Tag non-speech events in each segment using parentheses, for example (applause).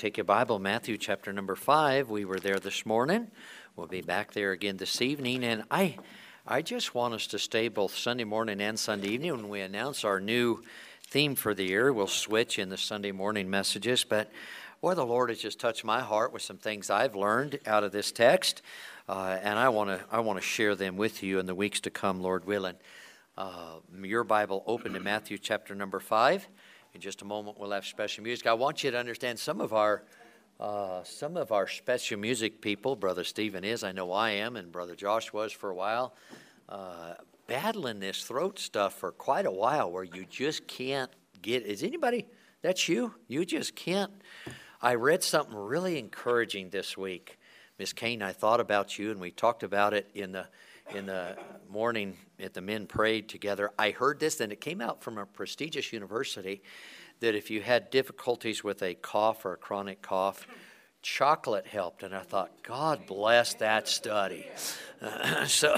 take your Bible, Matthew chapter number five. We were there this morning. We'll be back there again this evening. And I, I just want us to stay both Sunday morning and Sunday evening when we announce our new theme for the year. We'll switch in the Sunday morning messages. But boy, the Lord has just touched my heart with some things I've learned out of this text. Uh, and I want to I want to share them with you in the weeks to come, Lord willing. Uh, your Bible open to Matthew chapter number five. In just a moment, we'll have special music. I want you to understand some of our uh, some of our special music people. Brother Stephen is, I know I am, and Brother Josh was for a while. Uh, battling this throat stuff for quite a while, where you just can't get. Is anybody? That's you. You just can't. I read something really encouraging this week. Miss Kane, I thought about you, and we talked about it in the in the morning at the men prayed together, I heard this, and it came out from a prestigious university that if you had difficulties with a cough or a chronic cough, chocolate helped. And I thought, God bless that study. Uh, (laughs) so,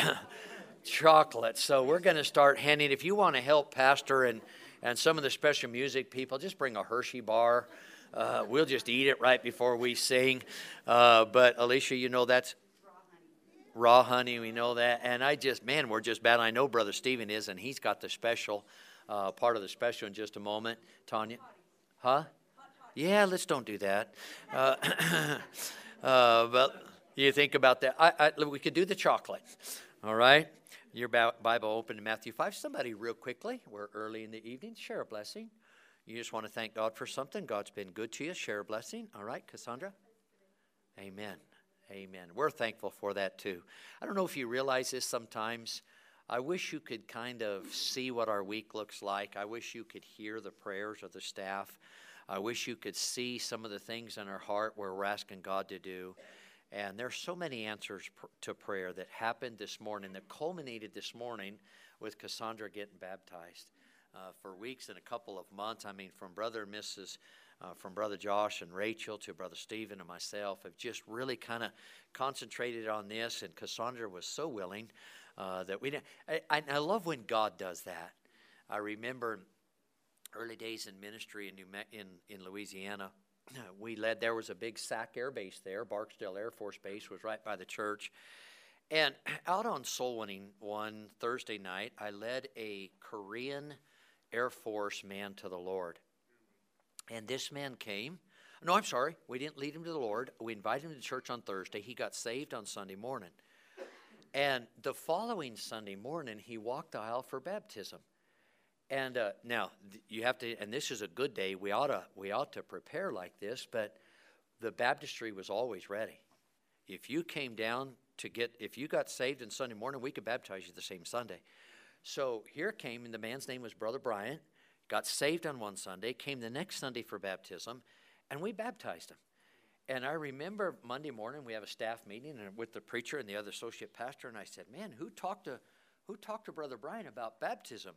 chocolate. So, we're going to start handing, if you want to help Pastor and, and some of the special music people, just bring a Hershey bar. Uh, we'll just eat it right before we sing. Uh, but Alicia, you know that's raw honey, we know that. And I just, man, we're just bad. I know Brother Stephen is, and he's got the special, uh, part of the special in just a moment. Tanya? Huh? Yeah, let's don't do that. Uh, (coughs) uh, but you think about that. I, I, we could do the chocolate. All right? Your Bible open to Matthew 5. Somebody, real quickly, we're early in the evening, share a blessing. You just want to thank God for something. God's been good to you. Share a blessing. All right, Cassandra? Amen. Amen. We're thankful for that too. I don't know if you realize this sometimes. I wish you could kind of see what our week looks like. I wish you could hear the prayers of the staff. I wish you could see some of the things in our heart where we're asking God to do. And there's so many answers pr- to prayer that happened this morning that culminated this morning with Cassandra getting baptized. Uh, for weeks and a couple of months, I mean, from Brother and Mrs uh, from Brother Josh and Rachel to Brother Stephen and myself have just really kind of concentrated on this. And Cassandra was so willing uh, that we. I, I, love when God does that. I remember early days in ministry in, New in, in Louisiana. (clears throat) We led, there was a big SAC air base there. Barksdale Air Force Base was right by the church. And (clears throat) out on soul winning one Thursday night, I led a Korean Air Force man to the Lord. And this man came. No, I'm sorry. We didn't lead him to the Lord. We invited him to church on Thursday. He got saved on Sunday morning. And the following Sunday morning, he walked the aisle for baptism. And uh, now you have to, and this is a good day. We ought to, we ought to prepare like this. But the baptistry was always ready. If you came down to get, if you got saved on Sunday morning, we could baptize you the same Sunday. So here came, and the man's name was Brother Bryant got saved on one Sunday, came the next Sunday for baptism, and we baptized him. And I remember Monday morning we have a staff meeting and with the preacher and the other associate pastor, and I said, "Man, who talked to who talked to Brother Brian about baptism?"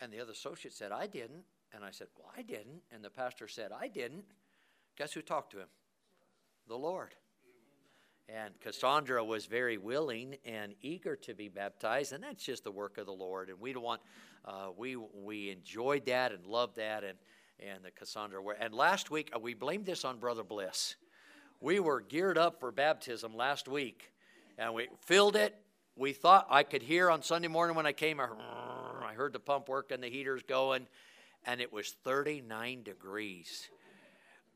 And the other associate said, "I didn't." And I said, "Well, I didn't." And the pastor said, "I didn't." Guess who talked to him? The Lord. And Cassandra was very willing and eager to be baptized, and that's just the work of the Lord. And we don't want, uh, we we enjoyed that and loved that, and and the Cassandra were. And last week uh, we blamed this on Brother Bliss. We were geared up for baptism last week, and we filled it. We thought I could hear on Sunday morning when I came. I heard the pump working, the heaters going, and it was 39 degrees.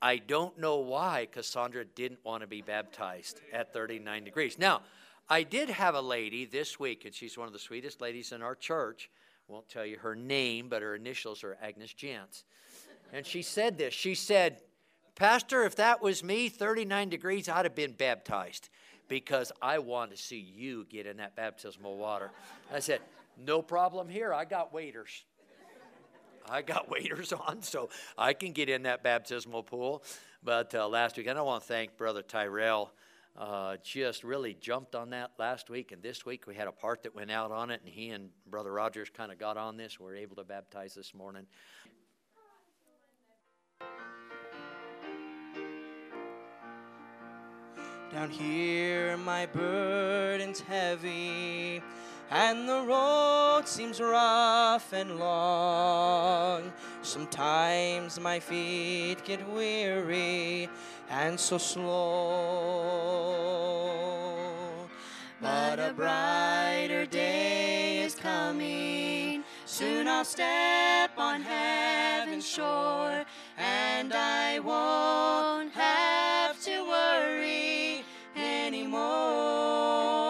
I don't know why Cassandra didn't want to be baptized at 39 degrees. Now, I did have a lady this week, and she's one of the sweetest ladies in our church. Won't tell you her name, but her initials are Agnes Jantz. And she said this. She said, Pastor, if that was me, 39 degrees, I'd have been baptized because I want to see you get in that baptismal water. I said, No problem here. I got waders. I got (laughs) waders on, so I can get in that baptismal pool. But uh, last week, and I want to thank Brother Tyrell. Uh, just really jumped on that last week, and this week we had a part that went out on it, and he and Brother Rogers kind of got on this. We are able to baptize this morning. Down here, my burden's heavy and the road seems rough and long. Sometimes my feet get weary, and so slow. But a brighter day is coming. Soon I'll step on heaven's shore, and I won't have to worry anymore.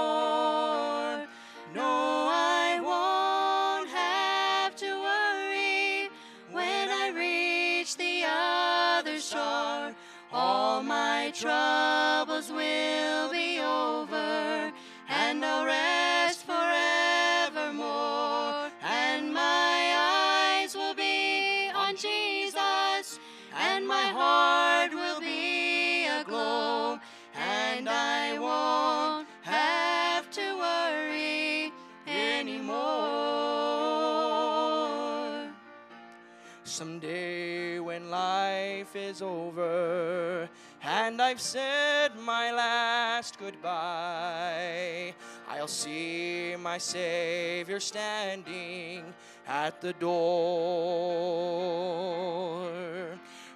Troubles will be over, and I'll rest forevermore. And my eyes will be on Jesus, and my heart will be aglow, and I won't have to worry anymore. Someday when life is over and I've said my last goodbye, I'll see my Savior standing at the door.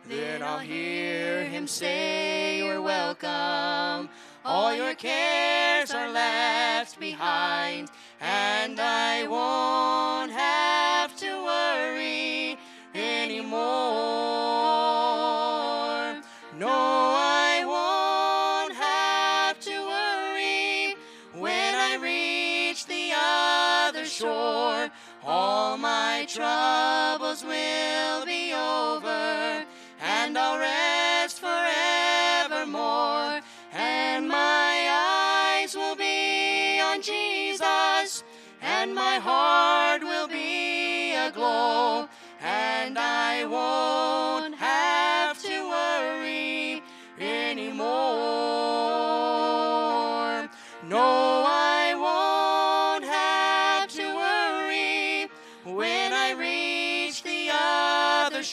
Then I'll hear him say, You're welcome. All your cares are left behind, and I won't have to worry anymore. No, troubles will be over, and I'll rest forevermore. And my eyes will be on Jesus, and my heart will be aglow, and I won't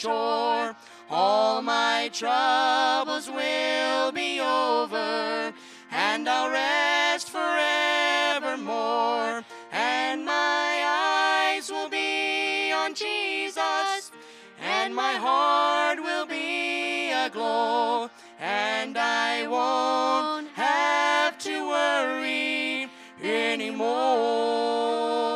shore. All my troubles will be over, and I'll rest forevermore. And my eyes will be on Jesus, and my heart will be aglow, and I won't have to worry anymore.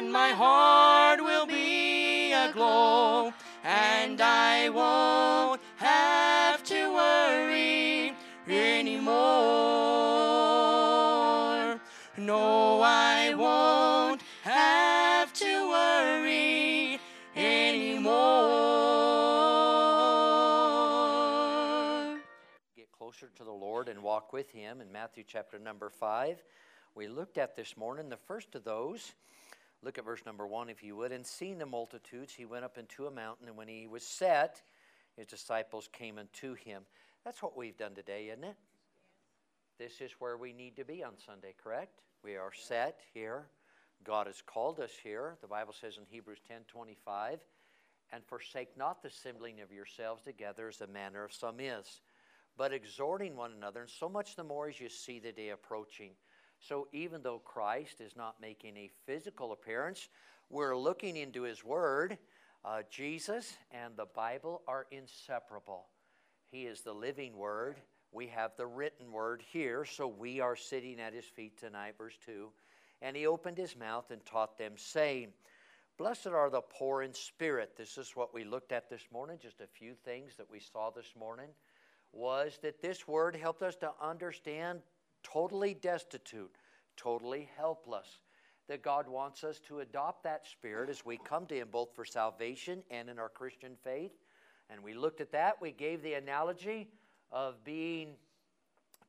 And my heart will be aglow, and I won't have to worry anymore. No, I won't have to worry anymore. Get closer to the Lord and walk with Him in Matthew chapter number 5. We looked at this morning the first of those. Look at verse number 1, if you would. And seeing the multitudes, he went up into a mountain, and when he was set, his disciples came unto him. That's what we've done today, isn't it? This is where we need to be on Sunday, correct? We are set here. God has called us here. The Bible says in Hebrews 10 25, and forsake not the assembling of yourselves together as the manner of some is, but exhorting one another, and so much the more as you see the day approaching. So even though Christ is not making a physical appearance, we're looking into his word. Uh, Jesus and the Bible are inseparable. He is the living word. We have the written word here, so we are sitting at his feet tonight, verse 2. And he opened his mouth and taught them, saying, Blessed are the poor in spirit. This is what we looked at this morning, just a few things that we saw this morning. Was that this word helped us to understand totally destitute, totally helpless. That God wants us to adopt that spirit as we come to Him both for salvation and in our Christian faith. And we looked at that. We gave the analogy of being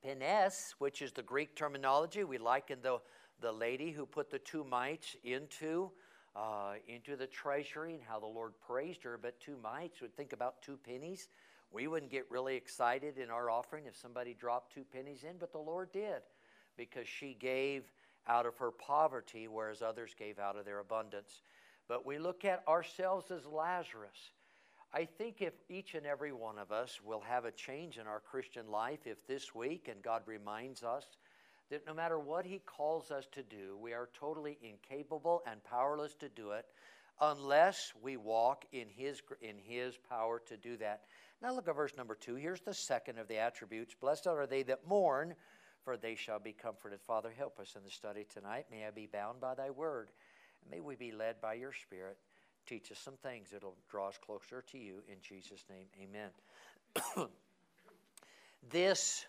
penes, which is the Greek terminology. We likened the, the lady who put the two mites into, uh, into the treasury and how the Lord praised her. But two mites would think about two pennies. We wouldn't get really excited in our offering if somebody dropped two pennies in, but the Lord did because she gave out of her poverty, whereas others gave out of their abundance. But we look at ourselves as Lazarus. I think if each and every one of us will have a change in our Christian life, if this week, and God reminds us that no matter what He calls us to do, we are totally incapable and powerless to do it unless we walk in his, in his power to do that. Now look at verse number two. Here's the second of the attributes. Blessed are they that mourn, for they shall be comforted. Father, help us in the study tonight. May I be bound by thy word. May we be led by your spirit. Teach us some things that'll draw us closer to you. In Jesus' name, amen. (coughs) this,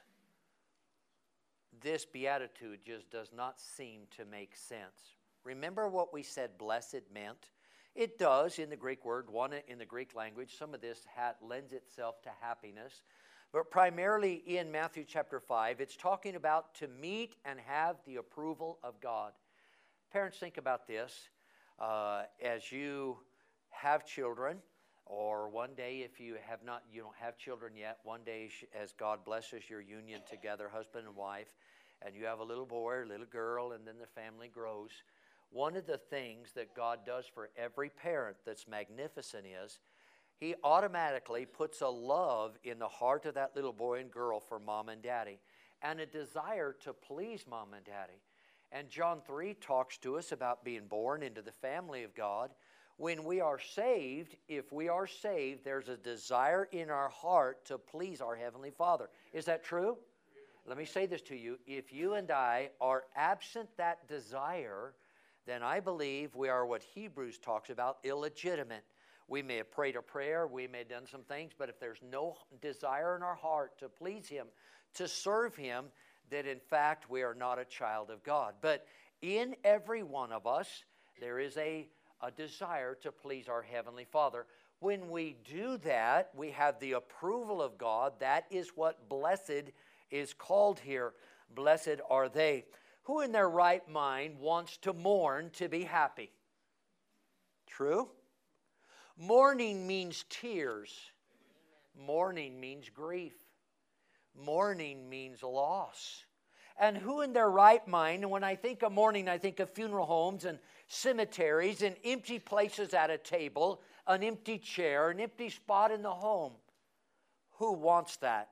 this beatitude just does not seem to make sense. Remember what we said blessed meant? It does in the Greek word, one in the Greek language. Some of this hat lends itself to happiness. But primarily in Matthew chapter 5, it's talking about to meet and have the approval of God. Parents, think about this. Uh, as you have children, or one day if you have not you don't have children yet one day as god blesses your union together husband and wife and you have a little boy or little girl and then the family grows one of the things that God does for every parent that's magnificent is He automatically puts a love in the heart of that little boy and girl for mom and daddy and a desire to please mom and daddy. And John 3 talks to us about being born into the family of God. When we are saved, if we are saved, there's a desire in our heart to please our Heavenly Father. Is that true? Let me say this to you. If you and I are absent that desire, then I believe we are what Hebrews talks about illegitimate. We may have prayed a prayer, we may have done some things, but if there's no desire in our heart to please Him, to serve Him, that in fact we are not a child of God. But in every one of us, there is a, a desire to please our Heavenly Father. When we do that, we have the approval of God. That is what blessed is called here. Blessed are they. Who in their right mind wants to mourn to be happy? True? Mourning means tears. Mourning means grief. Mourning means loss. And who in their right mind, when I think of mourning, I think of funeral homes and cemeteries and empty places at a table, an empty chair, an empty spot in the home. Who wants that?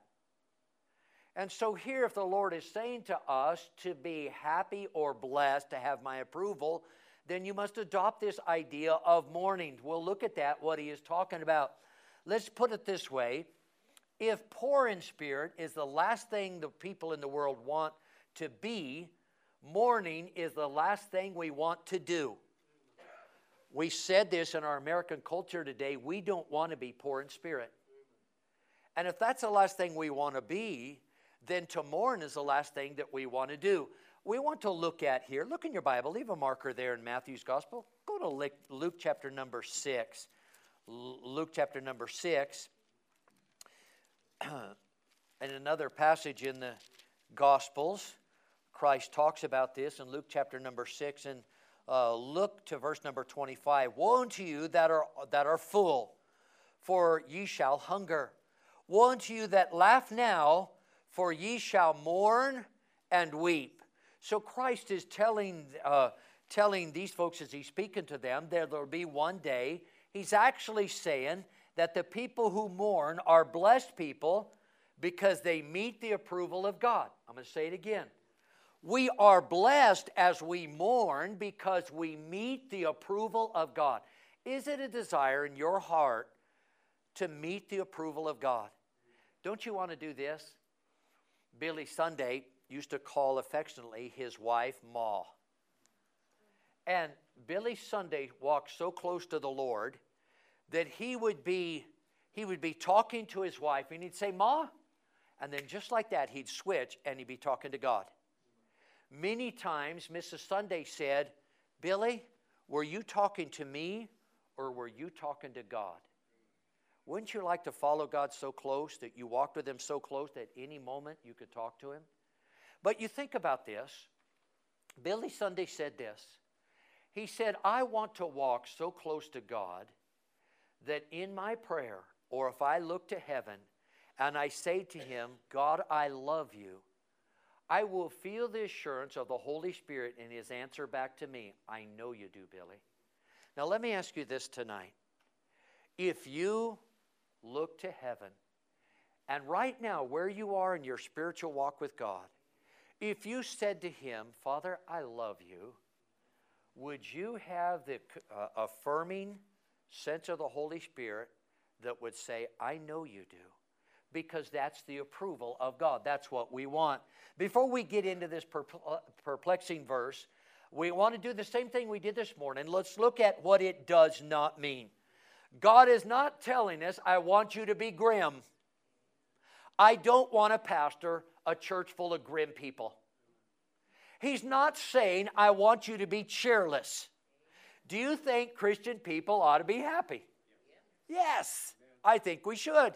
And so, here, if the Lord is saying to us to be happy or blessed, to have my approval, then you must adopt this idea of mourning. We'll look at that, what he is talking about. Let's put it this way if poor in spirit is the last thing the people in the world want to be, mourning is the last thing we want to do. We said this in our American culture today we don't want to be poor in spirit. And if that's the last thing we want to be, then to mourn is the last thing that we want to do. We want to look at here, look in your Bible, leave a marker there in Matthew's Gospel. Go to Luke chapter number 6. Luke chapter number 6. and (clears throat) another passage in the Gospels, Christ talks about this in Luke chapter number 6. And uh, look to verse number 25. Woe unto you that are, that are full, for ye shall hunger. Woe unto you that laugh now, for ye shall mourn and weep. So Christ is telling, uh, telling these folks as he's speaking to them that there'll be one day. He's actually saying that the people who mourn are blessed people because they meet the approval of God. I'm going to say it again. We are blessed as we mourn because we meet the approval of God. Is it a desire in your heart to meet the approval of God? Don't you want to do this? Billy Sunday used to call affectionately his wife Ma. And Billy Sunday walked so close to the Lord that he would be he would be talking to his wife and he'd say, Ma, and then just like that, he'd switch and he'd be talking to God. Many times, Mrs. Sunday said, Billy, were you talking to me or were you talking to God? Wouldn't you like to follow God so close that you walked with Him so close that any moment you could talk to Him? But you think about this. Billy Sunday said this. He said, I want to walk so close to God that in my prayer, or if I look to heaven and I say to Him, God, I love you, I will feel the assurance of the Holy Spirit in His answer back to me. I know you do, Billy. Now, let me ask you this tonight. If you look to heaven. And right now, where you are in your spiritual walk with God, if you said to Him, Father, I love you, would you have the uh, affirming sense of the Holy Spirit that would say, I know you do? Because that's the approval of God. That's what we want. Before we get into this uh, perplexing verse, we want to do the same thing we did this morning. Let's look at what it does not mean. God is not telling us, I want you to be grim. I don't want to pastor a church full of grim people. He's not saying, I want you to be cheerless. Do you think Christian people ought to be happy? Yes, I think we should.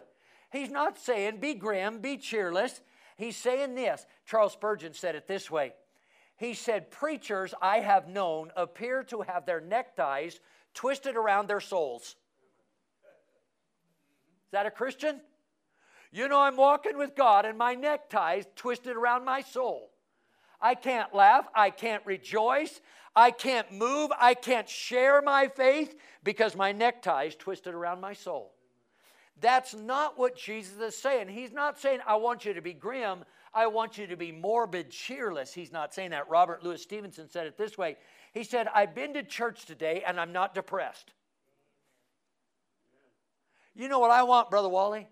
He's not saying be grim, be cheerless. He's saying this. Charles Spurgeon said it this way. He said, Preachers I have known appear to have their neckties twisted around their souls. Is that a Christian? You know, I'm walking with God and my necktie is twisted around my soul. I can't laugh. I can't rejoice. I can't move. I can't share my faith because my necktie is twisted around my soul. That's not what Jesus is saying. He's not saying, I want you to be grim. I want you to be morbid, cheerless. He's not saying that. Robert Louis Stevenson said it this way He said, I've been to church today and I'm not depressed. You know what I want, Brother Wally?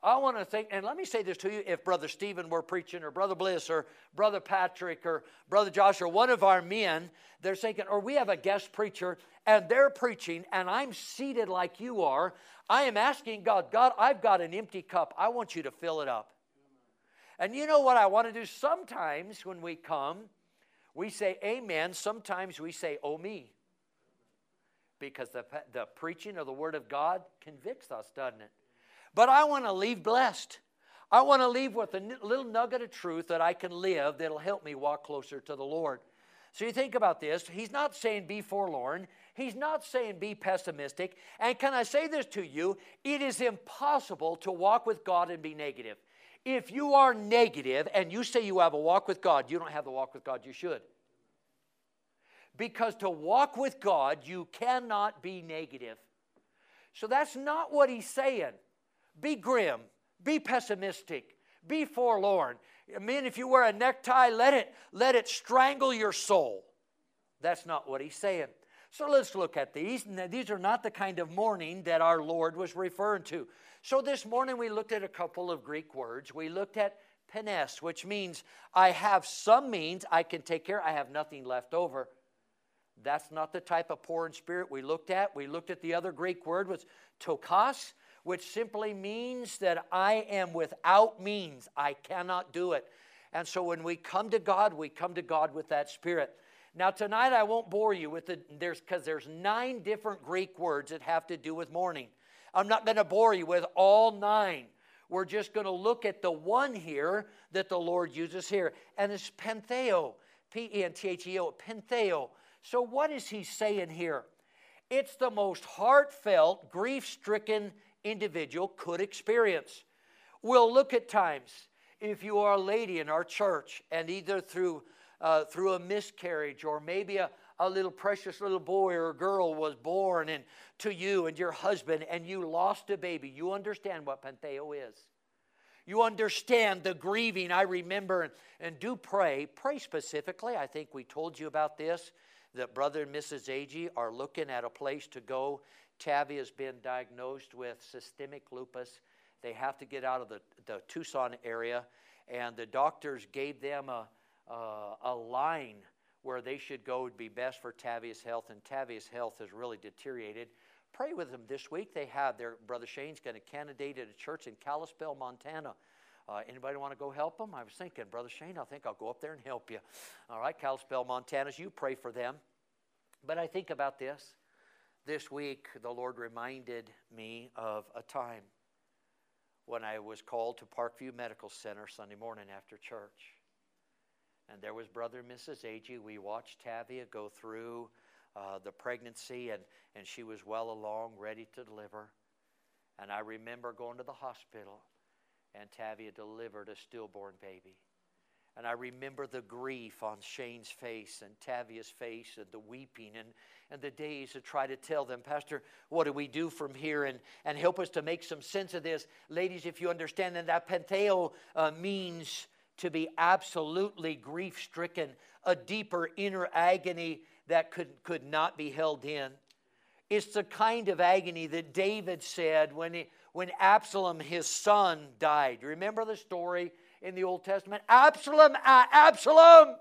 I want to think, and let me say this to you if Brother Stephen were preaching, or Brother Bliss, or Brother Patrick, or Brother Josh, or one of our men, they're thinking, or we have a guest preacher, and they're preaching, and I'm seated like you are. I am asking God, God, I've got an empty cup. I want you to fill it up. And you know what I want to do? Sometimes when we come, we say amen. Sometimes we say, oh me. Because the, the preaching of the Word of God convicts us, doesn't it? But I want to leave blessed. I want to leave with a little nugget of truth that I can live that'll help me walk closer to the Lord. So you think about this. He's not saying be forlorn. He's not saying be pessimistic. And can I say this to you? It is impossible to walk with God and be negative. If you are negative and you say you have a walk with God, you don't have the walk with God you should. Because to walk with God, you cannot be negative. So that's not what he's saying be grim, be pessimistic, be forlorn. I mean, if you wear a necktie, let it, let it strangle your soul. That's not what he's saying. So let's look at these. These are not the kind of mourning that our Lord was referring to. So this morning we looked at a couple of Greek words. We looked at penes, which means I have some means I can take care, I have nothing left over. That's not the type of poor in spirit we looked at. We looked at the other Greek word was ptochos, which simply means that I am without means. I cannot do it. And so when we come to God, we come to God with that spirit. Now tonight I won't bore you with the there's because there's nine different Greek words that have to do with mourning. I'm not going to bore you with all nine. We're just going to look at the one here that the Lord uses here, and it's pentheo, P E N T H E O, pentheo. So what is he saying here? It's the most heartfelt, grief-stricken individual could experience. We'll look at times if you are a lady in our church and either through, uh, through a miscarriage or maybe a, a little precious little boy or girl was born and to you and your husband and you lost a baby, you understand what pentheo is. You understand the grieving. I remember and, and do pray. Pray specifically. I think we told you about this that brother and Mrs. Agee are looking at a place to go Tavi has been diagnosed with systemic lupus. They have to get out of the, the Tucson area, and the doctors gave them a, a, line where they should go would be best for Tavia's health, and Tavia's health has really deteriorated. Pray with them this week. They have their brother Shane's going to candidate at a church in Kalispell, Montana. Uh, anybody want to go help them? I was thinking, Brother Shane, I think I'll go up there and help you. All right, Kalispell, Montana, you pray for them. But I think about this this week, the Lord reminded me of a time when I was called to Parkview Medical Center Sunday morning after church. And there was Brother and Mrs. Agee. We watched Tavia go through uh, the pregnancy, and, and she was well along, ready to deliver. And I remember going to the hospital, and Tavia delivered a stillborn baby. And I remember the grief on Shane's face and Tavia's face and the weeping and, and the days to try to tell them, Pastor, what do we do from here? And, and help us to make some sense of this. Ladies, if you understand that that pentheo uh, means to be absolutely grief stricken, a deeper inner agony that could, could not be held in. It's the kind of agony that David said when, he, when Absalom, his son, died. Remember the story in the Old Testament? Absalom, ah, Absalom!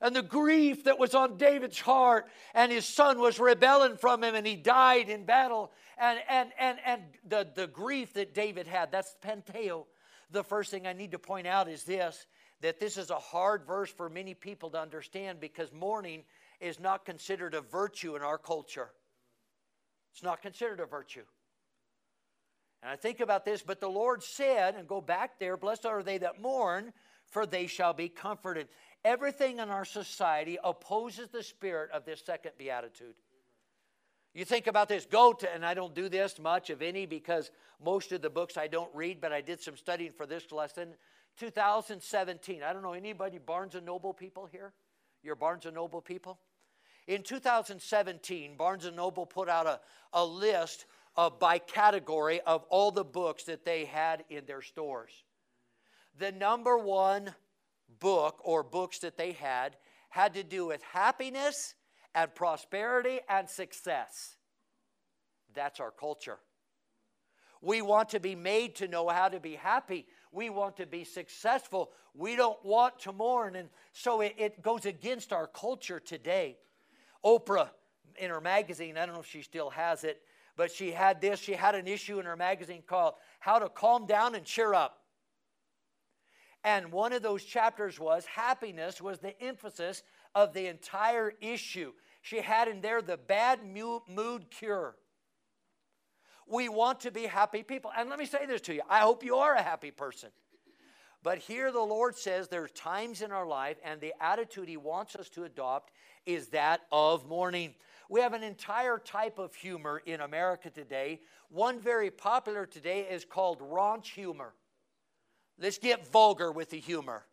And the grief that was on David's heart, and his son was rebelling from him, and he died in battle. And, and, and, and the, the grief that David had, that's pentheo. The first thing I need to point out is this that this is a hard verse for many people to understand because mourning is not considered a virtue in our culture. It's not considered a virtue. And I think about this, but the Lord said, and go back there, blessed are they that mourn, for they shall be comforted. Everything in our society opposes the spirit of this second beatitude. You think about this, go to, and I don't do this much of any because most of the books I don't read, but I did some studying for this lesson. 2017, I don't know anybody Barnes and Noble people here? You're Barnes and Noble people? In 2017, Barnes & Noble put out a, a list of, by category of all the books that they had in their stores. The number one book or books that they had had to do with happiness and prosperity and success. That's our culture. We want to be made to know how to be happy. We want to be successful. We don't want to mourn. And so it, it goes against our culture today. Oprah, in her magazine, I don't know if she still has it, but she had this. She had an issue in her magazine called How to Calm Down and Cheer Up. And one of those chapters was happiness was the emphasis of the entire issue. She had in there the bad mood cure. We want to be happy people. And let me say this to you I hope you are a happy person. But here the Lord says there are times in our life, and the attitude He wants us to adopt is that of mourning. We have an entire type of humor in America today. One very popular today is called raunch humor. Let's get vulgar with the humor.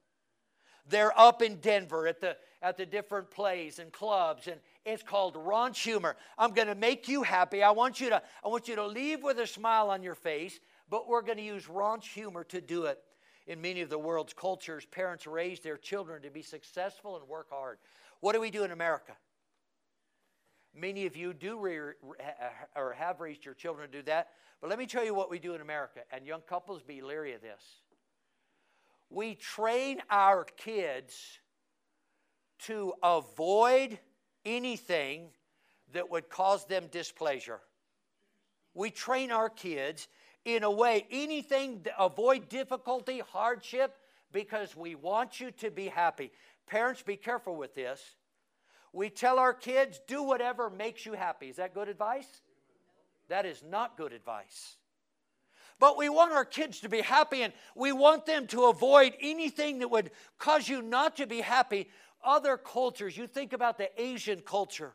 They're up in Denver at the, at the different plays and clubs, and it's called raunch humor. I'm going to make you happy. I want you to, I want you to leave with a smile on your face, but we're going to use raunch humor to do it. In many of the world's cultures, parents raise their children to be successful and work hard. What do we do in America? Many of you do re- or have raised your children to do that. But let me tell you what we do in America, and young couples be leery of this. We train our kids to avoid anything that would cause them displeasure. We train our kids in a way, anything, avoid difficulty, hardship, because we want you to be happy. Parents, be careful with this. We tell our kids, do whatever makes you happy. Is that good advice? That is not good advice. But we want our kids to be happy and we want them to avoid anything that would cause you not to be happy. Other cultures, you think about the Asian culture,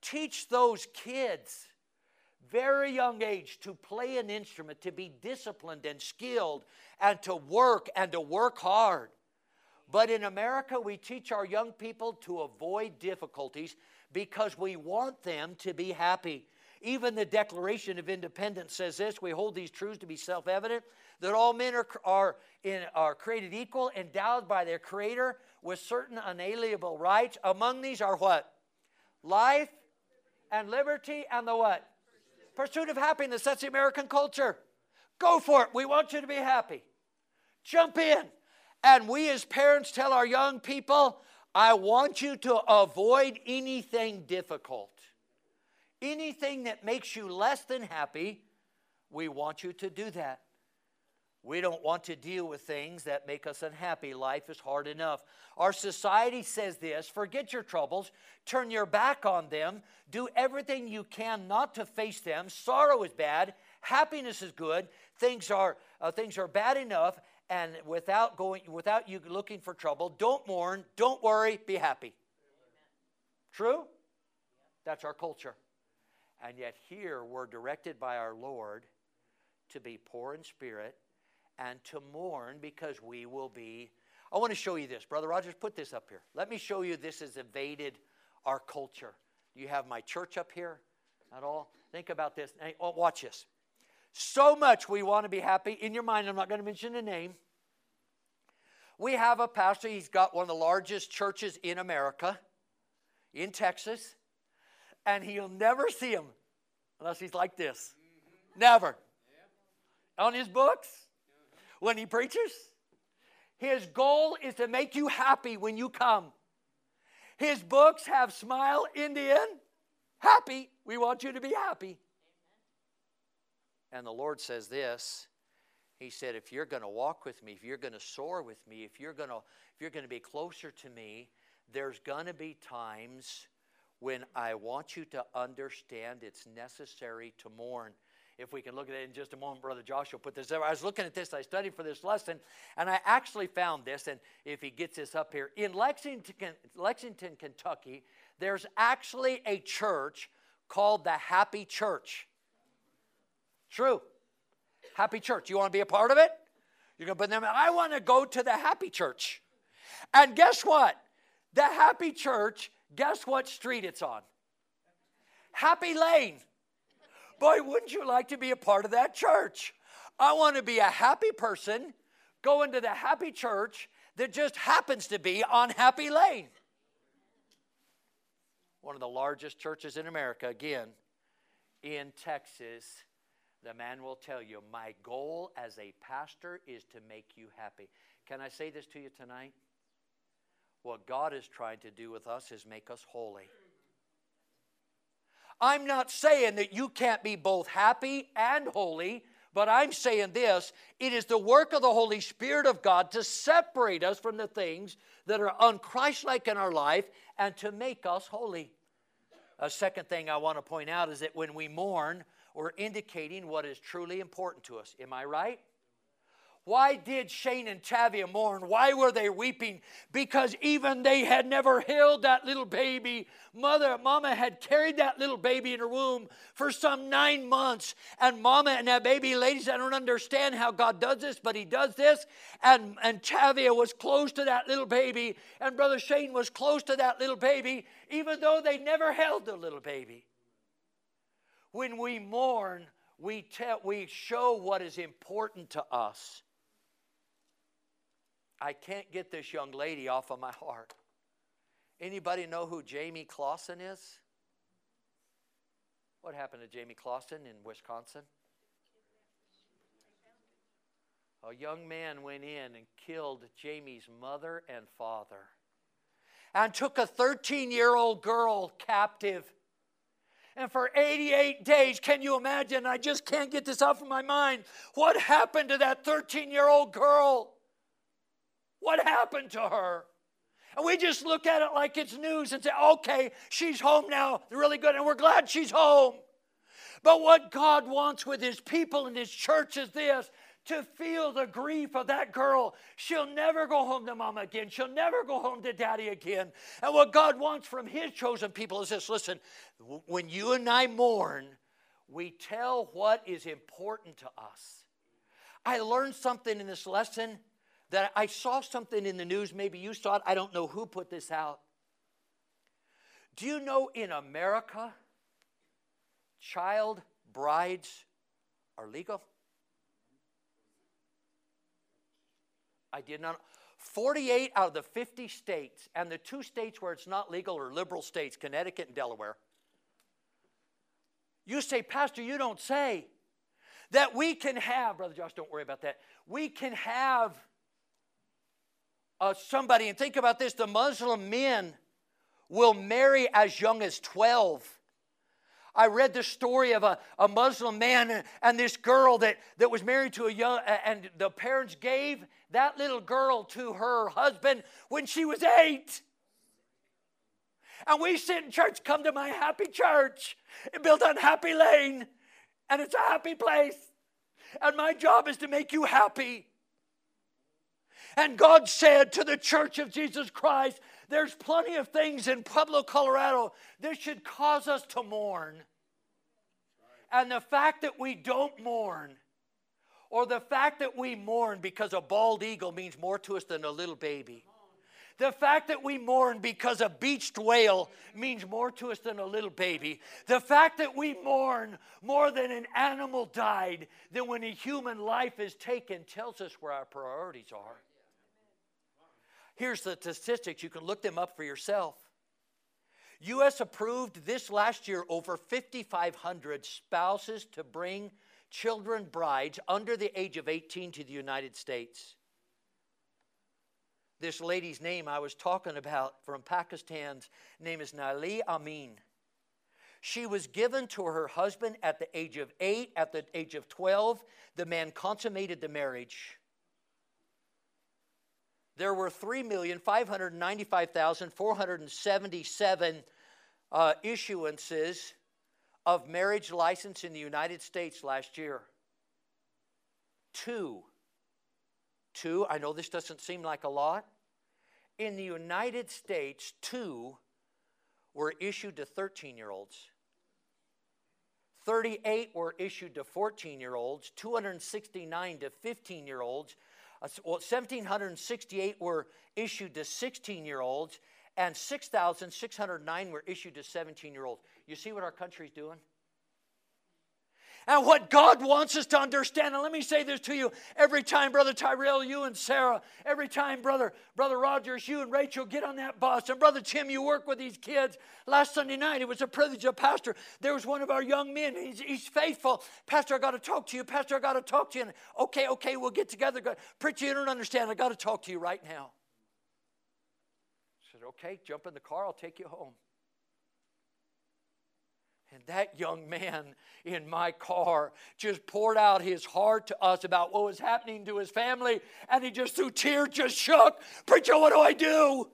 teach those kids very young age to play an instrument, to be disciplined and skilled, and to work and to work hard. But in America, we teach our young people to avoid difficulties because we want them to be happy. Even the Declaration of Independence says this we hold these truths to be self evident that all men are, are, in, are created equal, endowed by their Creator with certain unalienable rights. Among these are what? Life and liberty and the what? Pursuit of happiness. That's the American culture. Go for it. We want you to be happy. Jump in. And we as parents tell our young people, I want you to avoid anything difficult. Anything that makes you less than happy, we want you to do that. We don't want to deal with things that make us unhappy. Life is hard enough. Our society says this forget your troubles, turn your back on them, do everything you can not to face them. Sorrow is bad, happiness is good. Things are, uh, things are bad enough, and without going without you looking for trouble don't mourn don't worry be happy. True? That's our culture. And yet here we're directed by our lord to be poor in spirit and to mourn because we will be. I want to show you this. Brother rogers put this up here. Let me show you this has evaded our culture. You have my church up here? At all? Think about this. Oh, watch this so much we want to be happy. In your mind, I'm not going to mention a name. We have a pastor, he's got one of the largest churches in America. in Texas, and he'll never see him unless he's like this. Never. On his books, when he preaches, his goal is to make you happy when you come. His books have smile Indian, happy. We want you to be happy. And the Lord says this. He said, if you're going to walk with me, if you're going to soar with me, if you're going to if you're going to be closer to me, there's going to be times when I want you to understand it's necessary to mourn. If we can look at it in just a moment, Brother Joshua put this there. I was looking at this, I studied for this lesson, and I actually found this. And if he gets this up here, in Lexington, Lexington, Kentucky, there's actually a church called the Happy Church. True. Happy Church. You want to be a part of it? You're going to put them, I want to go to the Happy Church. And guess what? The Happy Church, guess what street it's on? Happy Lane. Boy, wouldn't you like to be a part of that church? I want to be a happy person, go into the happy church that just happens to be on Happy Lane. One of the largest churches in America, again, in Texas. The man will tell you, My goal as a pastor is to make you happy. Can I say this to you tonight? What God is trying to do with us is make us holy. I'm not saying that you can't be both happy and holy, but I'm saying this it is the work of the Holy Spirit of God to separate us from the things that are unchristlike in our life and to make us holy. A second thing I want to point out is that when we mourn, we're indicating what is truly important to us. Am I right? Why did Shane and Tavia mourn? Why were they weeping? Because even they had never held that little baby. Mother, mama had carried that little baby in her womb for some nine months. And mama and that baby, ladies, I don't understand how God does this, but he does this. And, and Tavia was close to that little baby, and Brother Shane was close to that little baby, even though they never held the little baby. When we mourn, we, tell, we show what is important to us. I can't get this young lady off of my heart. Anybody know who Jamie Clausen is? What happened to Jamie Clausen in Wisconsin? A young man went in and killed Jamie's mother and father and took a 13 year old girl captive. And for 88 days, can you imagine? I just can't get this off of my mind. What happened to that 13 year old girl? What happened to her? And we just look at it like it's news and say, okay, she's home now, really good, and we're glad she's home. But what God wants with His people and His church is this to feel the grief of that girl. She'll never go home to mama again. She'll never go home to daddy again. And what God wants from His chosen people is this listen, when you and I mourn, we tell what is important to us. I learned something in this lesson that I saw something in the news, maybe you saw it, I don't know who put this out. Do you know in America, child brides are legal? I did not. 48 out of the 50 states, and the two states where it's not legal are liberal states, Connecticut and Delaware. You say, Pastor, you don't say that we can have, Brother Josh, don't worry about that. We can have uh, somebody, and think about this the Muslim men will marry as young as 12. I read the story of a, a Muslim man and this girl that, that was married to a young, and the parents gave that little girl to her husband when she was eight. And we sit in church, come to my happy church, built on Happy Lane, and it's a happy place. And my job is to make you happy. And God said to the church of Jesus Christ, there's plenty of things in Pueblo, Colorado that should cause us to mourn. And the fact that we don't mourn, or the fact that we mourn because a bald eagle means more to us than a little baby. The fact that we mourn because a beached whale means more to us than a little baby. The fact that we mourn more than an animal died than when a human life is taken tells us where our priorities are. Here's the statistics. You can look them up for yourself. U.S. approved this last year over 5,500 spouses to bring children brides under the age of 18 to the United States. This lady's name I was talking about from Pakistan's name is Nali Amin. She was given to her husband at the age of eight. At the age of 12, the man consummated the marriage. There were 3,595,477 uh, issuances of marriage license in the United States last year. Two. Two, I know this doesn't seem like a lot. In the United States, two were issued to 13 year olds. 38 were issued to 14 year olds, 269 to 15 year olds, uh, 1,768 were issued to 16 year olds, and 6,609 were issued to 17 year olds. You see what our country's doing? And what God wants us to understand, and let me say this to you every time, Brother Tyrell, you and Sarah, every time, Brother, Brother Rogers, you and Rachel get on that bus, and Brother Tim, you work with these kids. Last Sunday night, it was a privilege of pastor. There was one of our young men, he's, he's faithful. Pastor, I got to talk to you. Pastor, I got to talk to you. And, okay, okay, we'll get together. Preacher, you don't understand. I got to talk to you right now. I said, okay, jump in the car, I'll take you home. And that young man in my car just poured out his heart to us about what was happening to his family. And he just, through tears, just shook. Preacher, what do I do?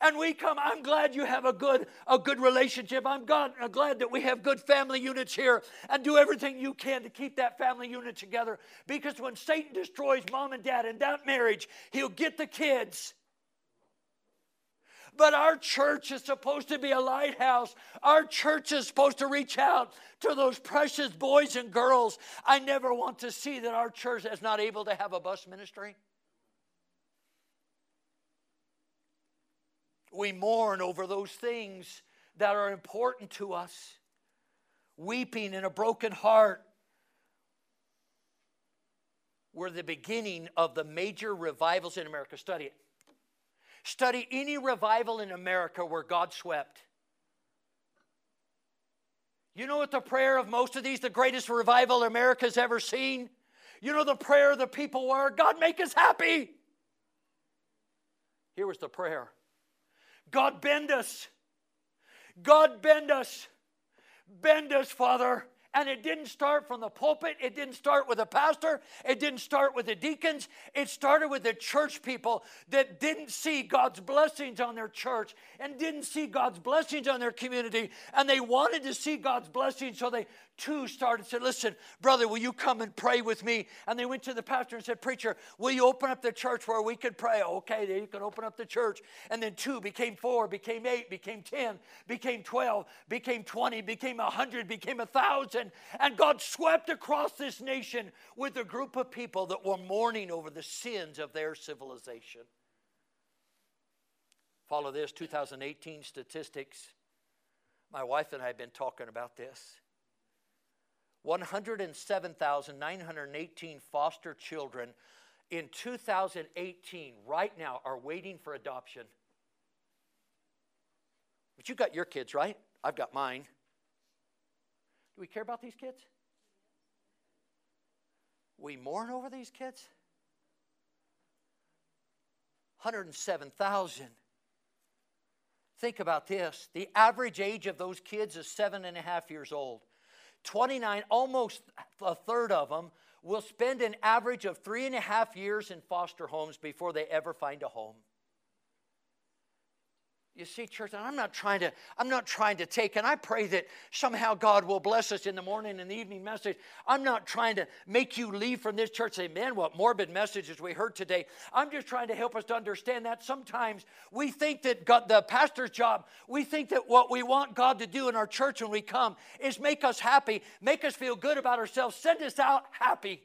And we come, I'm glad you have a good, a good relationship. I'm, God, I'm glad that we have good family units here and do everything you can to keep that family unit together. Because when Satan destroys mom and dad in that marriage, he'll get the kids but our church is supposed to be a lighthouse. Our church is supposed to reach out to those precious boys and girls. I never want to see that our church is not able to have a bus ministry. We mourn over those things that are important to us, weeping in a broken heart. We're the beginning of the major revivals in America. Study it. Study any revival in America where God swept. You know what the prayer of most of these, the greatest revival America's ever seen? You know the prayer of the people were God, make us happy. Here was the prayer God, bend us. God, bend us. Bend us, Father. And it didn't start from the pulpit. It didn't start with a pastor. It didn't start with the deacons. It started with the church people that didn't see God's blessings on their church and didn't see God's blessings on their community. And they wanted to see God's blessings, so they two started said, Listen, brother, will you come and pray with me? And they went to the pastor and said, Preacher, will you open up the church where we can pray? Okay, then you can open up the church. And then two became four, became eight, became 10, became 12, became 20, became a 100, became a 1,000. And God swept across this nation with a group of people that were mourning over the sins of their civilization. Follow this 2018 statistics. My wife and I have been talking about this. 107,918 foster children in 2018, right now, are waiting for adoption. But you got your kids, right? I've got mine. Do we care about these kids? We mourn over these kids? 107,000. Think about this. The average age of those kids is seven and a half years old. 29, almost a third of them, will spend an average of three and a half years in foster homes before they ever find a home. You see, church, and I'm not trying to, I'm not trying to take, and I pray that somehow God will bless us in the morning and the evening message. I'm not trying to make you leave from this church say, man, what morbid messages we heard today. I'm just trying to help us to understand that sometimes we think that God, the pastor's job, we think that what we want God to do in our church when we come is make us happy, make us feel good about ourselves, send us out happy.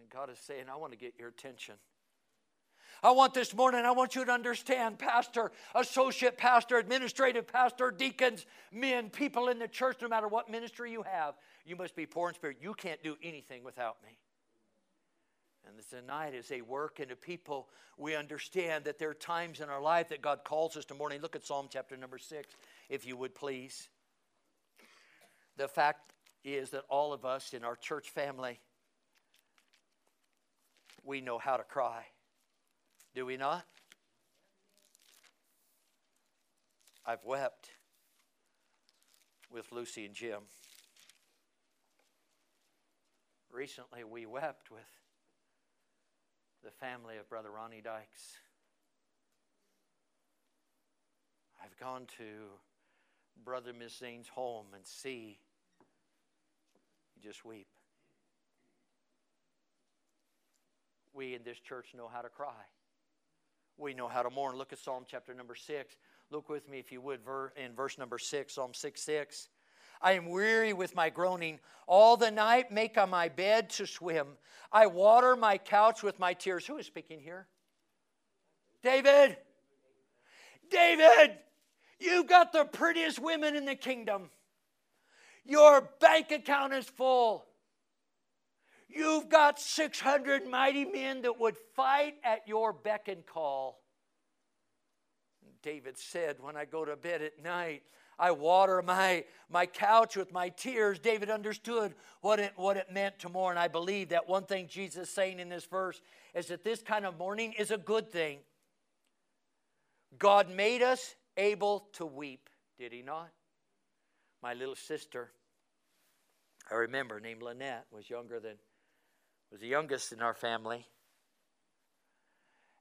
And God is saying, I want to get your attention. I want this mourning, I want you to understand, pastor, associate pastor, administrative pastor, deacons, men, people in the church, no matter what ministry you have, you must be poor in spirit. You can't do anything without me. And tonight, as they work into people, we understand that there are times in our life that God calls us to morning. Look at Psalm chapter number six, if you would please. The fact is that all of us in our church family, we know how to cry. Do we not? I've wept with Lucy and Jim. Recently, we wept with the family of Brother Ronnie Dykes. I've gone to Brother Miss Zane's home and see you just weep. We in this church know how to cry. We know how to mourn. Look at Psalm chapter number six. Look with me, if you would, in verse number six, Psalm 6 6. I am weary with my groaning. All the night make on my bed to swim. I water my couch with my tears. Who is speaking here? David. David, you've got the prettiest women in the kingdom. Your bank account is full. You've got 600 mighty men that would fight at your beck and call. David said, When I go to bed at night, I water my, my couch with my tears. David understood what it, what it meant to mourn. I believe that one thing Jesus is saying in this verse is that this kind of mourning is a good thing. God made us able to weep, did He not? My little sister, I remember, named Lynette, was younger than, was the youngest in our family.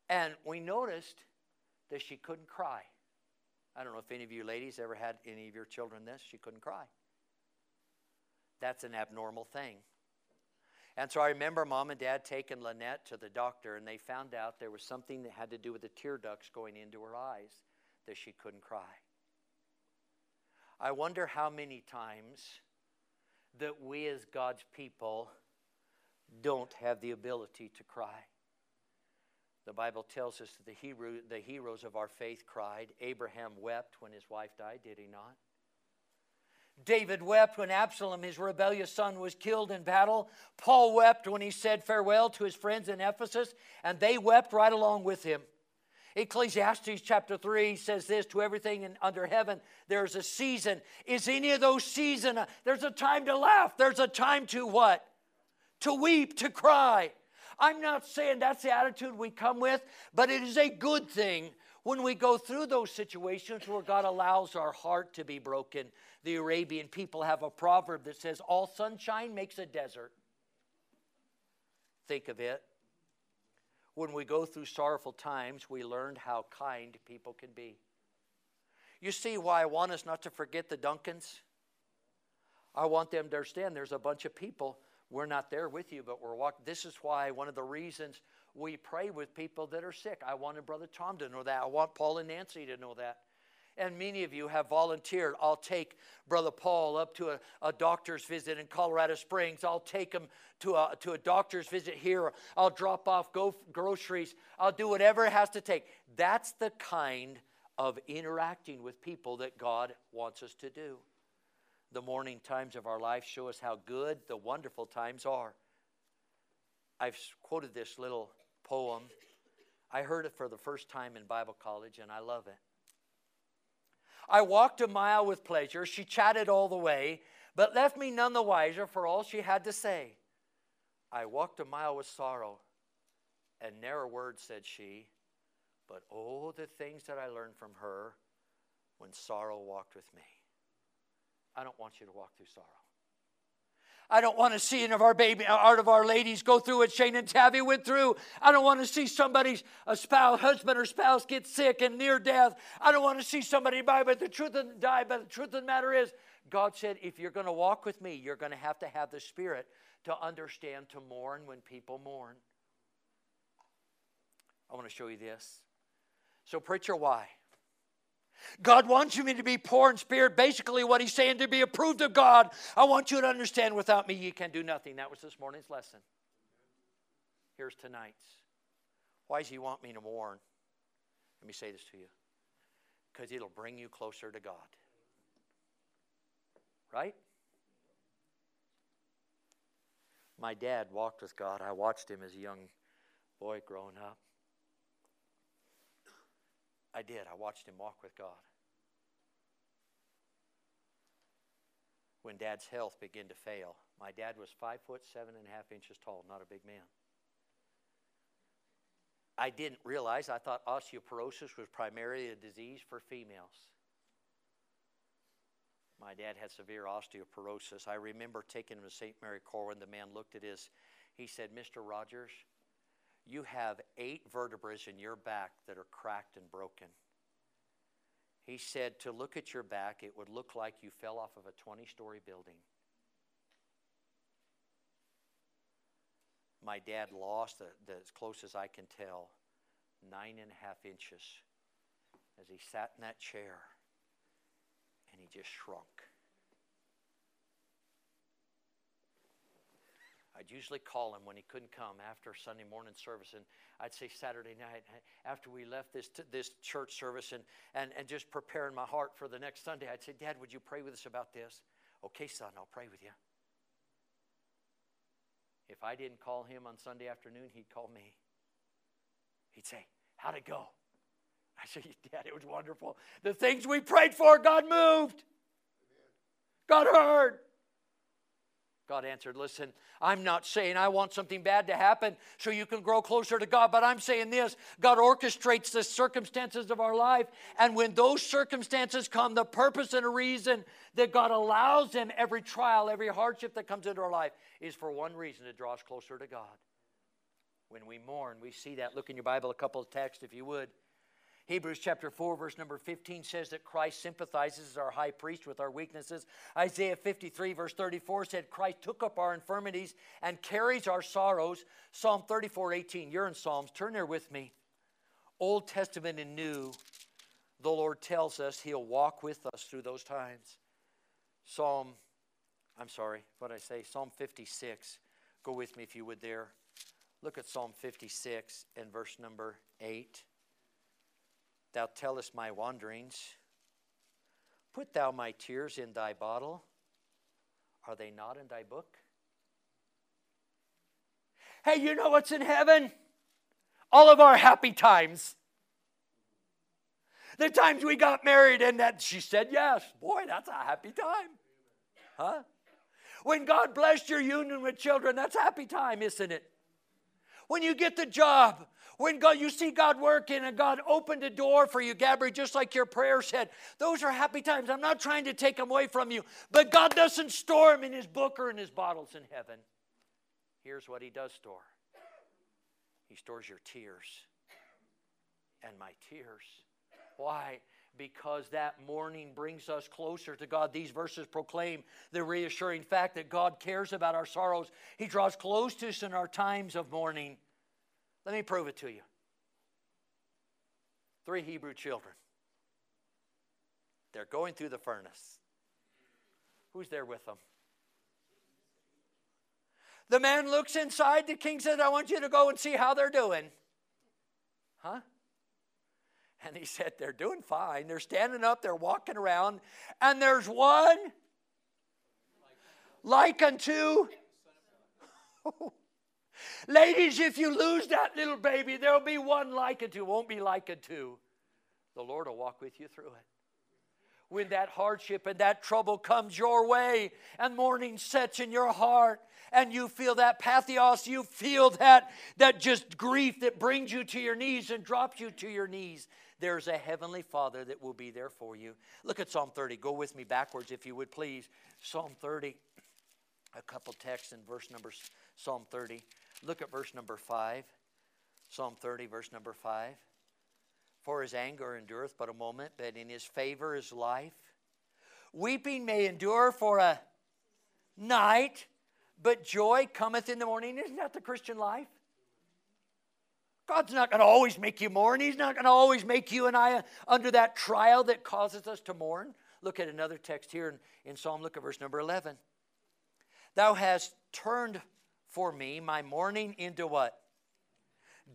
And we noticed that she couldn't cry. I don't know if any of you ladies ever had any of your children this. She couldn't cry. That's an abnormal thing. And so I remember mom and dad taking Lynette to the doctor, and they found out there was something that had to do with the tear ducts going into her eyes that she couldn't cry. I wonder how many times that we as God's people don't have the ability to cry. The Bible tells us that the, hero, the heroes of our faith cried. Abraham wept when his wife died, did he not? David wept when Absalom, his rebellious son, was killed in battle. Paul wept when he said farewell to his friends in Ephesus, and they wept right along with him. Ecclesiastes chapter 3 says this to everything in, under heaven there's a season. Is any of those seasons? There's a time to laugh. There's a time to what? To weep, to cry. I'm not saying that's the attitude we come with, but it is a good thing when we go through those situations where God allows our heart to be broken. The Arabian people have a proverb that says, All sunshine makes a desert. Think of it. When we go through sorrowful times, we learn how kind people can be. You see why I want us not to forget the Duncans? I want them to understand there's a bunch of people we're not there with you, but we're walking. This is why one of the reasons we pray with people that are sick. I wanted Brother Tom to know that. I want Paul and Nancy to know that. And many of you have volunteered. I'll take Brother Paul up to a, a doctor's visit in Colorado Springs. I'll take him to a, to a doctor's visit here. I'll drop off go, groceries. I'll do whatever it has to take. That's the kind of interacting with people that God wants us to do the mourning times of our life show us how good the wonderful times are. I've quoted this little poem. I heard it for the first time in Bible college, and I love it. I walked a mile with pleasure. She chatted all the way, but left me none the wiser for all she had to say. I walked a mile with sorrow, and ne'er a word said she. But oh, the things that I learned from her when sorrow walked with me. I don't want you to walk through sorrow. I don't want to see any of our baby, art of our ladies go through what Shane and Tabby went through. I don't want to see somebody's a spouse, husband or spouse get sick and near death. I don't want to see somebody die, but the truth of, die. But the truth of the matter is, God said, if you're going to walk with me, you're going to have to have the Spirit to understand to mourn when people mourn. I want to show you this. So, preacher, why? God wants you to be poor in spirit. Basically, what he's saying to be approved of God. I want you to understand without me, you can do nothing. That was this morning's lesson. Here's tonight's. Why does he want me to mourn? Let me say this to you because it'll bring you closer to God. Right? My dad walked with God. I watched him as a young boy growing up. I did. I watched him walk with God. When dad's health began to fail, my dad was five foot seven and a half inches tall, not a big man. I didn't realize, I thought osteoporosis was primarily a disease for females. My dad had severe osteoporosis. I remember taking him to St. Mary Corwin. The man looked at his, he said, Mr. Rogers, you have eight vertebrae in your back that are cracked and broken. He said, to look at your back, it would look like you fell off of a 20 story building. My dad lost, the, the, as close as I can tell, nine and a half inches as he sat in that chair and he just shrunk. I'd usually call him when he couldn't come after Sunday morning service, and I'd say Saturday night after we left this t- this church service, and, and and just preparing my heart for the next Sunday. I'd say, Dad, would you pray with us about this? Okay, son, I'll pray with you. If I didn't call him on Sunday afternoon, he'd call me. He'd say, How'd it go? I said, (laughs) Dad, it was wonderful. The things we prayed for, God moved. God heard. God answered, Listen, I'm not saying I want something bad to happen so you can grow closer to God, but I'm saying this God orchestrates the circumstances of our life. And when those circumstances come, the purpose and a reason that God allows them, every trial, every hardship that comes into our life, is for one reason to draw us closer to God. When we mourn, we see that. Look in your Bible, a couple of texts, if you would. Hebrews chapter 4, verse number 15 says that Christ sympathizes as our high priest with our weaknesses. Isaiah 53, verse 34 said, Christ took up our infirmities and carries our sorrows. Psalm 34, 18. You're in Psalms. Turn there with me. Old Testament and New, the Lord tells us He'll walk with us through those times. Psalm, I'm sorry, what I say? Psalm 56. Go with me if you would there. Look at Psalm 56 and verse number 8. Thou tellest my wanderings. Put thou my tears in thy bottle. Are they not in thy book? Hey, you know what's in heaven? All of our happy times. The times we got married and that she said yes. Boy, that's a happy time. Huh? When God blessed your union with children, that's happy time, isn't it? When you get the job, when God, you see God working and God opened a door for you, Gabrielle, just like your prayer said, those are happy times. I'm not trying to take them away from you, but God doesn't store them in His book or in His bottles in heaven. Here's what He does store He stores your tears and my tears. Why? because that mourning brings us closer to God. These verses proclaim the reassuring fact that God cares about our sorrows. He draws close to us in our times of mourning. Let me prove it to you. Three Hebrew children. They're going through the furnace. Who's there with them? The man looks inside. The king says, I want you to go and see how they're doing. Huh? And he said, They're doing fine. They're standing up, they're walking around, and there's one like unto. (laughs) Ladies, if you lose that little baby, there'll be one like unto, won't be like unto. The Lord will walk with you through it. When that hardship and that trouble comes your way, and mourning sets in your heart, and you feel that pathos, you feel that, that just grief that brings you to your knees and drops you to your knees, there's a heavenly Father that will be there for you. Look at Psalm 30. Go with me backwards, if you would please. Psalm 30, a couple texts in verse number Psalm 30. Look at verse number 5. Psalm 30, verse number 5. For his anger endureth but a moment, but in his favor is life. Weeping may endure for a night, but joy cometh in the morning. Isn't that the Christian life? God's not going to always make you mourn. He's not going to always make you and I uh, under that trial that causes us to mourn. Look at another text here in, in Psalm. Look at verse number 11. Thou hast turned for me my mourning into what?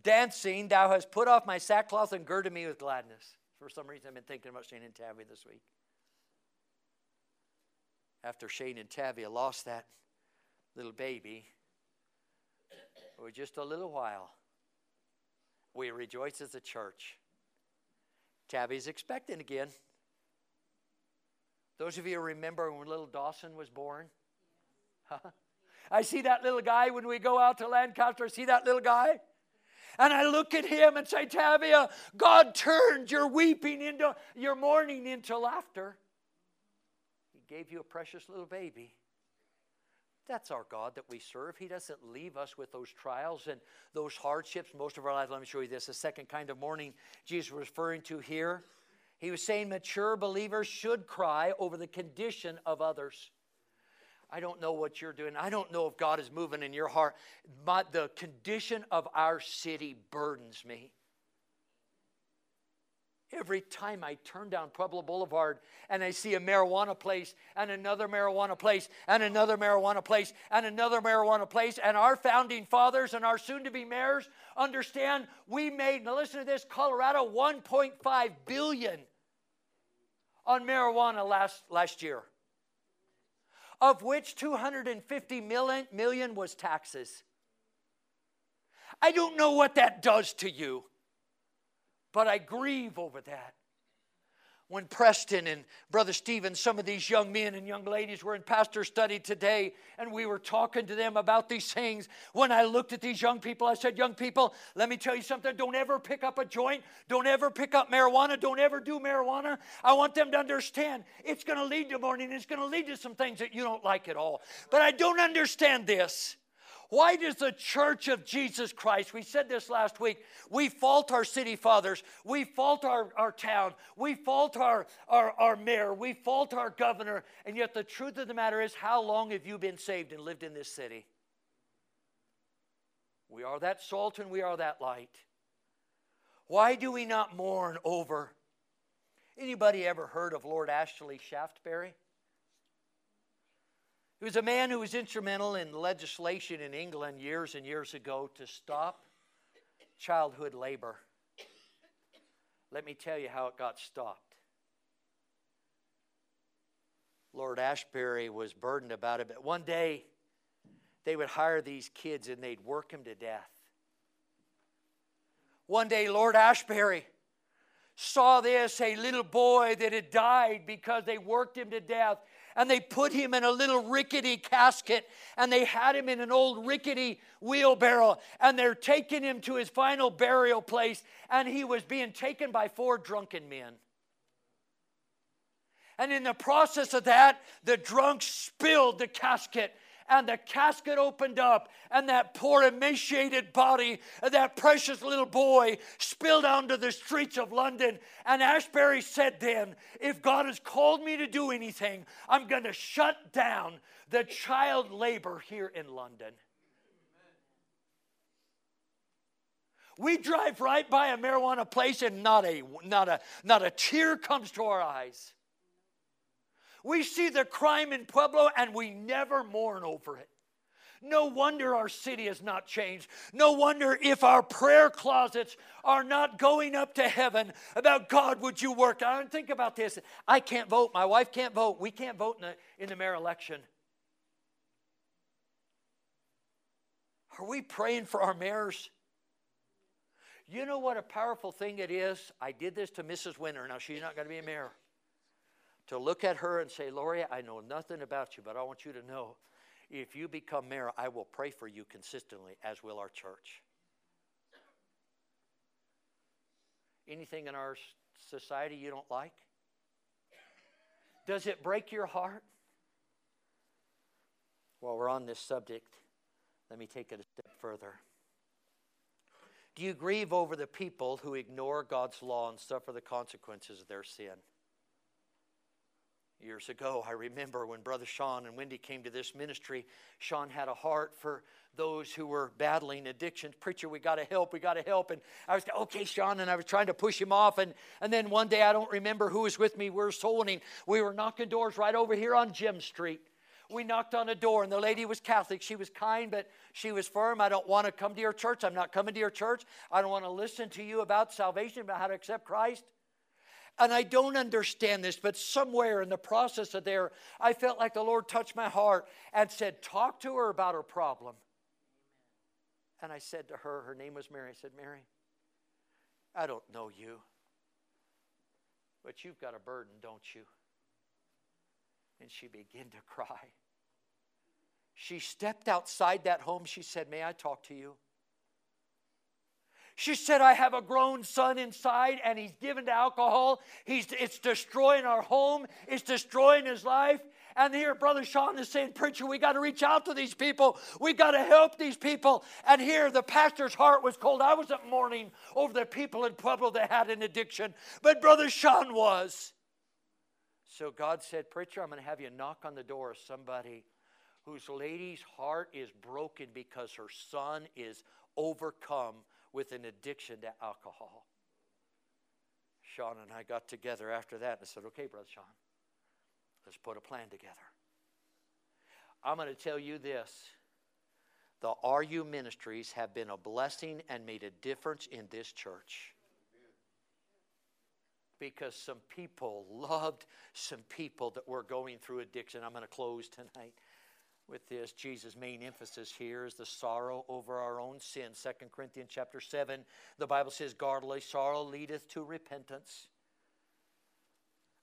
Dancing. Thou hast put off my sackcloth and girded me with gladness. For some reason, I've been thinking about Shane and Tavia this week. After Shane and Tavia lost that little baby, For just a little while, we rejoice as a church. Tabby's expecting again. Those of you remember when little Dawson was born? I see that little guy when we go out to Lancaster. I see that little guy. And I look at him and say, Tavia, God turned your weeping into your mourning into laughter. He gave you a precious little baby. That's our God that we serve. He doesn't leave us with those trials and those hardships most of our lives. Let me show you this. The second kind of mourning Jesus was referring to here. He was saying mature believers should cry over the condition of others. I don't know what you're doing. I don't know if God is moving in your heart. But the condition of our city burdens me. Every time I turn down Pueblo Boulevard and I see a marijuana place and another marijuana place and another marijuana place and another marijuana place, and our founding fathers and our soon to be mayors understand we made, now listen to this, Colorado 1.5 billion on marijuana last, last year, of which 250 million, million was taxes. I don't know what that does to you. But I grieve over that. When Preston and Brother Stephen, some of these young men and young ladies were in pastor study today, and we were talking to them about these things. When I looked at these young people, I said, Young people, let me tell you something. Don't ever pick up a joint. Don't ever pick up marijuana. Don't ever do marijuana. I want them to understand it's going to lead to mourning. It's going to lead to some things that you don't like at all. But I don't understand this. Why does the church of Jesus Christ, we said this last week, we fault our city fathers, we fault our, our town, we fault our, our, our mayor, we fault our governor, and yet the truth of the matter is, how long have you been saved and lived in this city? We are that salt and we are that light. Why do we not mourn over? Anybody ever heard of Lord Ashley Shaftesbury? He was a man who was instrumental in legislation in England years and years ago to stop childhood labor. Let me tell you how it got stopped. Lord Ashbury was burdened about it, but one day they would hire these kids and they'd work them to death. One day, Lord Ashbury saw this a little boy that had died because they worked him to death and they put him in a little rickety casket and they had him in an old rickety wheelbarrow and they're taking him to his final burial place and he was being taken by four drunken men. And in the process of that, the drunk spilled the casket and the casket opened up, and that poor emaciated body that precious little boy spilled onto the streets of London. And Ashbury said then, If God has called me to do anything, I'm going to shut down the child labor here in London. We drive right by a marijuana place and not a, not a, not a tear comes to our eyes. We see the crime in Pueblo and we never mourn over it. No wonder our city has not changed. No wonder if our prayer closets are not going up to heaven about God, would you work? I don't think about this. I can't vote. My wife can't vote. We can't vote in the, in the mayor election. Are we praying for our mayors? You know what a powerful thing it is? I did this to Mrs. Winter. Now, she's not going to be a mayor to look at her and say, Lori, I know nothing about you, but I want you to know if you become mayor, I will pray for you consistently, as will our church. Anything in our society you don't like? Does it break your heart? While we're on this subject, let me take it a step further. Do you grieve over the people who ignore God's law and suffer the consequences of their sin? Years ago, I remember when Brother Sean and Wendy came to this ministry, Sean had a heart for those who were battling addictions. Preacher, we got to help, we got to help. And I was, okay, Sean, and I was trying to push him off. And, and then one day, I don't remember who was with me, we were soul winning. We were knocking doors right over here on Jim Street. We knocked on a door, and the lady was Catholic. She was kind, but she was firm. I don't want to come to your church. I'm not coming to your church. I don't want to listen to you about salvation, about how to accept Christ. And I don't understand this, but somewhere in the process of there, I felt like the Lord touched my heart and said, Talk to her about her problem. And I said to her, her name was Mary, I said, Mary, I don't know you, but you've got a burden, don't you? And she began to cry. She stepped outside that home. She said, May I talk to you? She said, I have a grown son inside and he's given to alcohol. He's, it's destroying our home, it's destroying his life. And here, Brother Sean is saying, Preacher, we got to reach out to these people. We got to help these people. And here, the pastor's heart was cold. I wasn't mourning over the people in Pueblo that had an addiction, but Brother Sean was. So God said, Preacher, I'm going to have you knock on the door of somebody whose lady's heart is broken because her son is overcome with an addiction to alcohol. Sean and I got together after that and said, Okay, Brother Sean, let's put a plan together. I'm going to tell you this the RU ministries have been a blessing and made a difference in this church. Because some people loved some people that were going through addiction. I'm going to close tonight with this jesus main emphasis here is the sorrow over our own sin. 2 corinthians chapter 7 the bible says godly sorrow leadeth to repentance.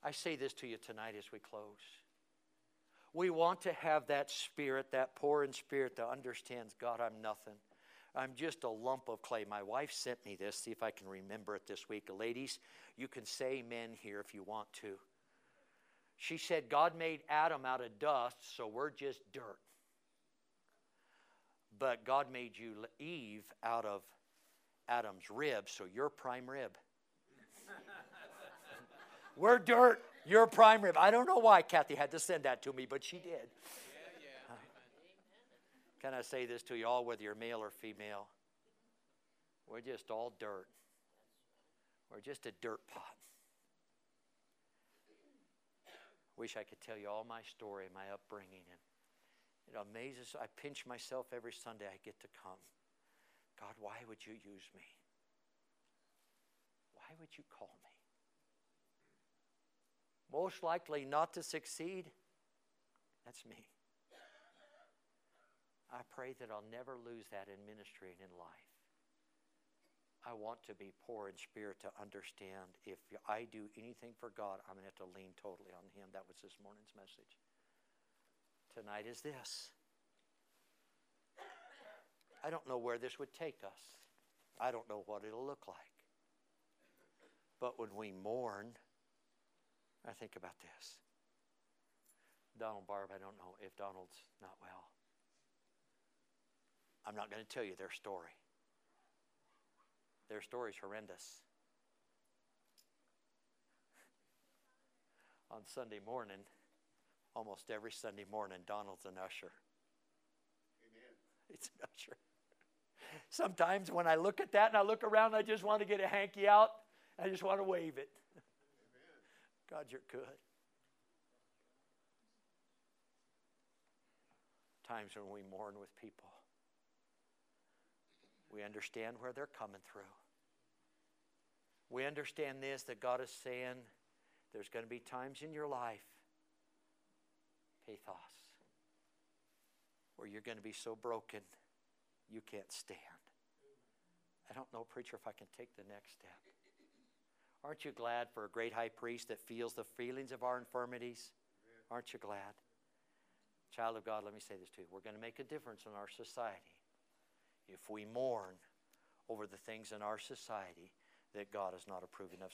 I say this to you tonight as we close. We want to have that spirit that poor in spirit that understands god i'm nothing. I'm just a lump of clay. My wife sent me this. See if i can remember it this week. Ladies you can say amen here if you want to she said, God made Adam out of dust, so we're just dirt. But God made you Eve out of Adam's rib, so you're prime rib. (laughs) we're dirt, you're prime rib. I don't know why Kathy had to send that to me, but she did. Yeah, yeah. Uh, can I say this to you all, whether you're male or female? We're just all dirt. We're just a dirt pot. Wish I could tell you all my story, my upbringing, and it amazes. I pinch myself every Sunday I get to come. God, why would you use me? Why would you call me? Most likely not to succeed. That's me. I pray that I'll never lose that in ministry and in life. I want to be poor in spirit to understand if I do anything for God, I'm going to have to lean totally on Him. That was this morning's message. Tonight is this. I don't know where this would take us. I don't know what it'll look like. But when we mourn, I think about this. Donald Barb, I don't know if Donald's not well. I'm not going to tell you their story. Their story is horrendous. On Sunday morning, almost every Sunday morning, Donald's an usher. Amen. He's an usher. Sometimes when I look at that and I look around, I just want to get a hanky out. I just want to wave it. Amen. God, you're good. Times when we mourn with people. We understand where they're coming through. We understand this that God is saying there's going to be times in your life, pathos, where you're going to be so broken you can't stand. I don't know, preacher, if I can take the next step. Aren't you glad for a great high priest that feels the feelings of our infirmities? Aren't you glad? Child of God, let me say this to you. We're going to make a difference in our society if we mourn over the things in our society that God is not approving of.